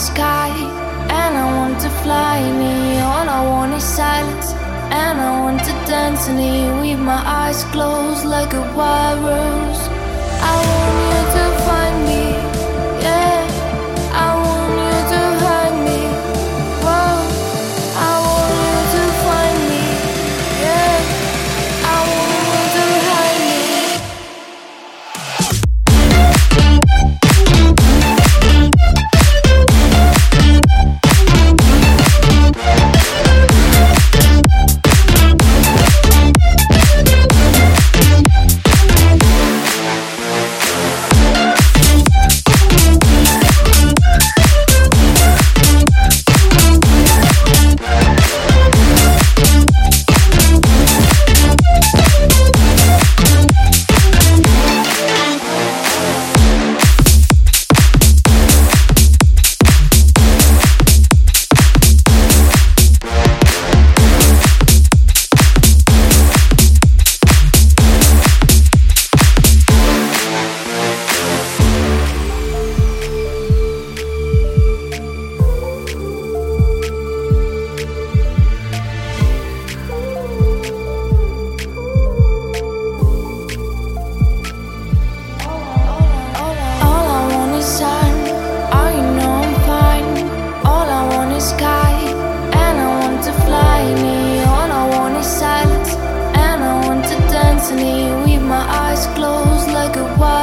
sky and I want to fly neon. I want is silence and I want to dance near with my eyes closed like a wild rose. My eyes closed like a wild.